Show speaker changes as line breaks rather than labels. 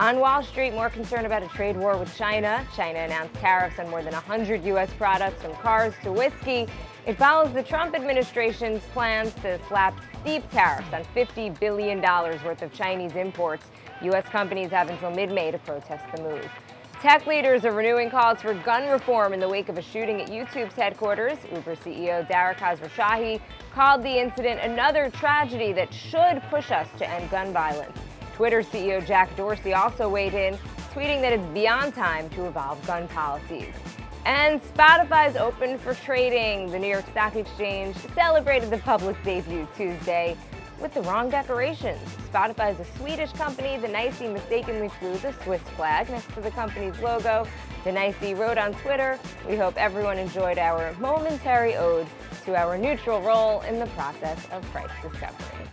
On Wall Street, more concerned about a trade war with China. China announced tariffs on more than 100 U.S. products from cars to whiskey. It follows the Trump administration's plans to slap steep tariffs on $50 billion worth of Chinese imports. U.S. companies have until mid-May to protest the move. Tech leaders are renewing calls for gun reform in the wake of a shooting at YouTube's headquarters. Uber CEO Dara Khosrowshahi called the incident another tragedy that should push us to end gun violence. Twitter CEO Jack Dorsey also weighed in, tweeting that it's beyond time to evolve gun policies. And Spotify's open for trading. The New York Stock Exchange celebrated the public debut Tuesday with the wrong decorations. Spotify is a Swedish company. The NYSE mistakenly flew the Swiss flag next to the company's logo. The NYSE wrote on Twitter, we hope everyone enjoyed our momentary ode to our neutral role in the process of price discovery.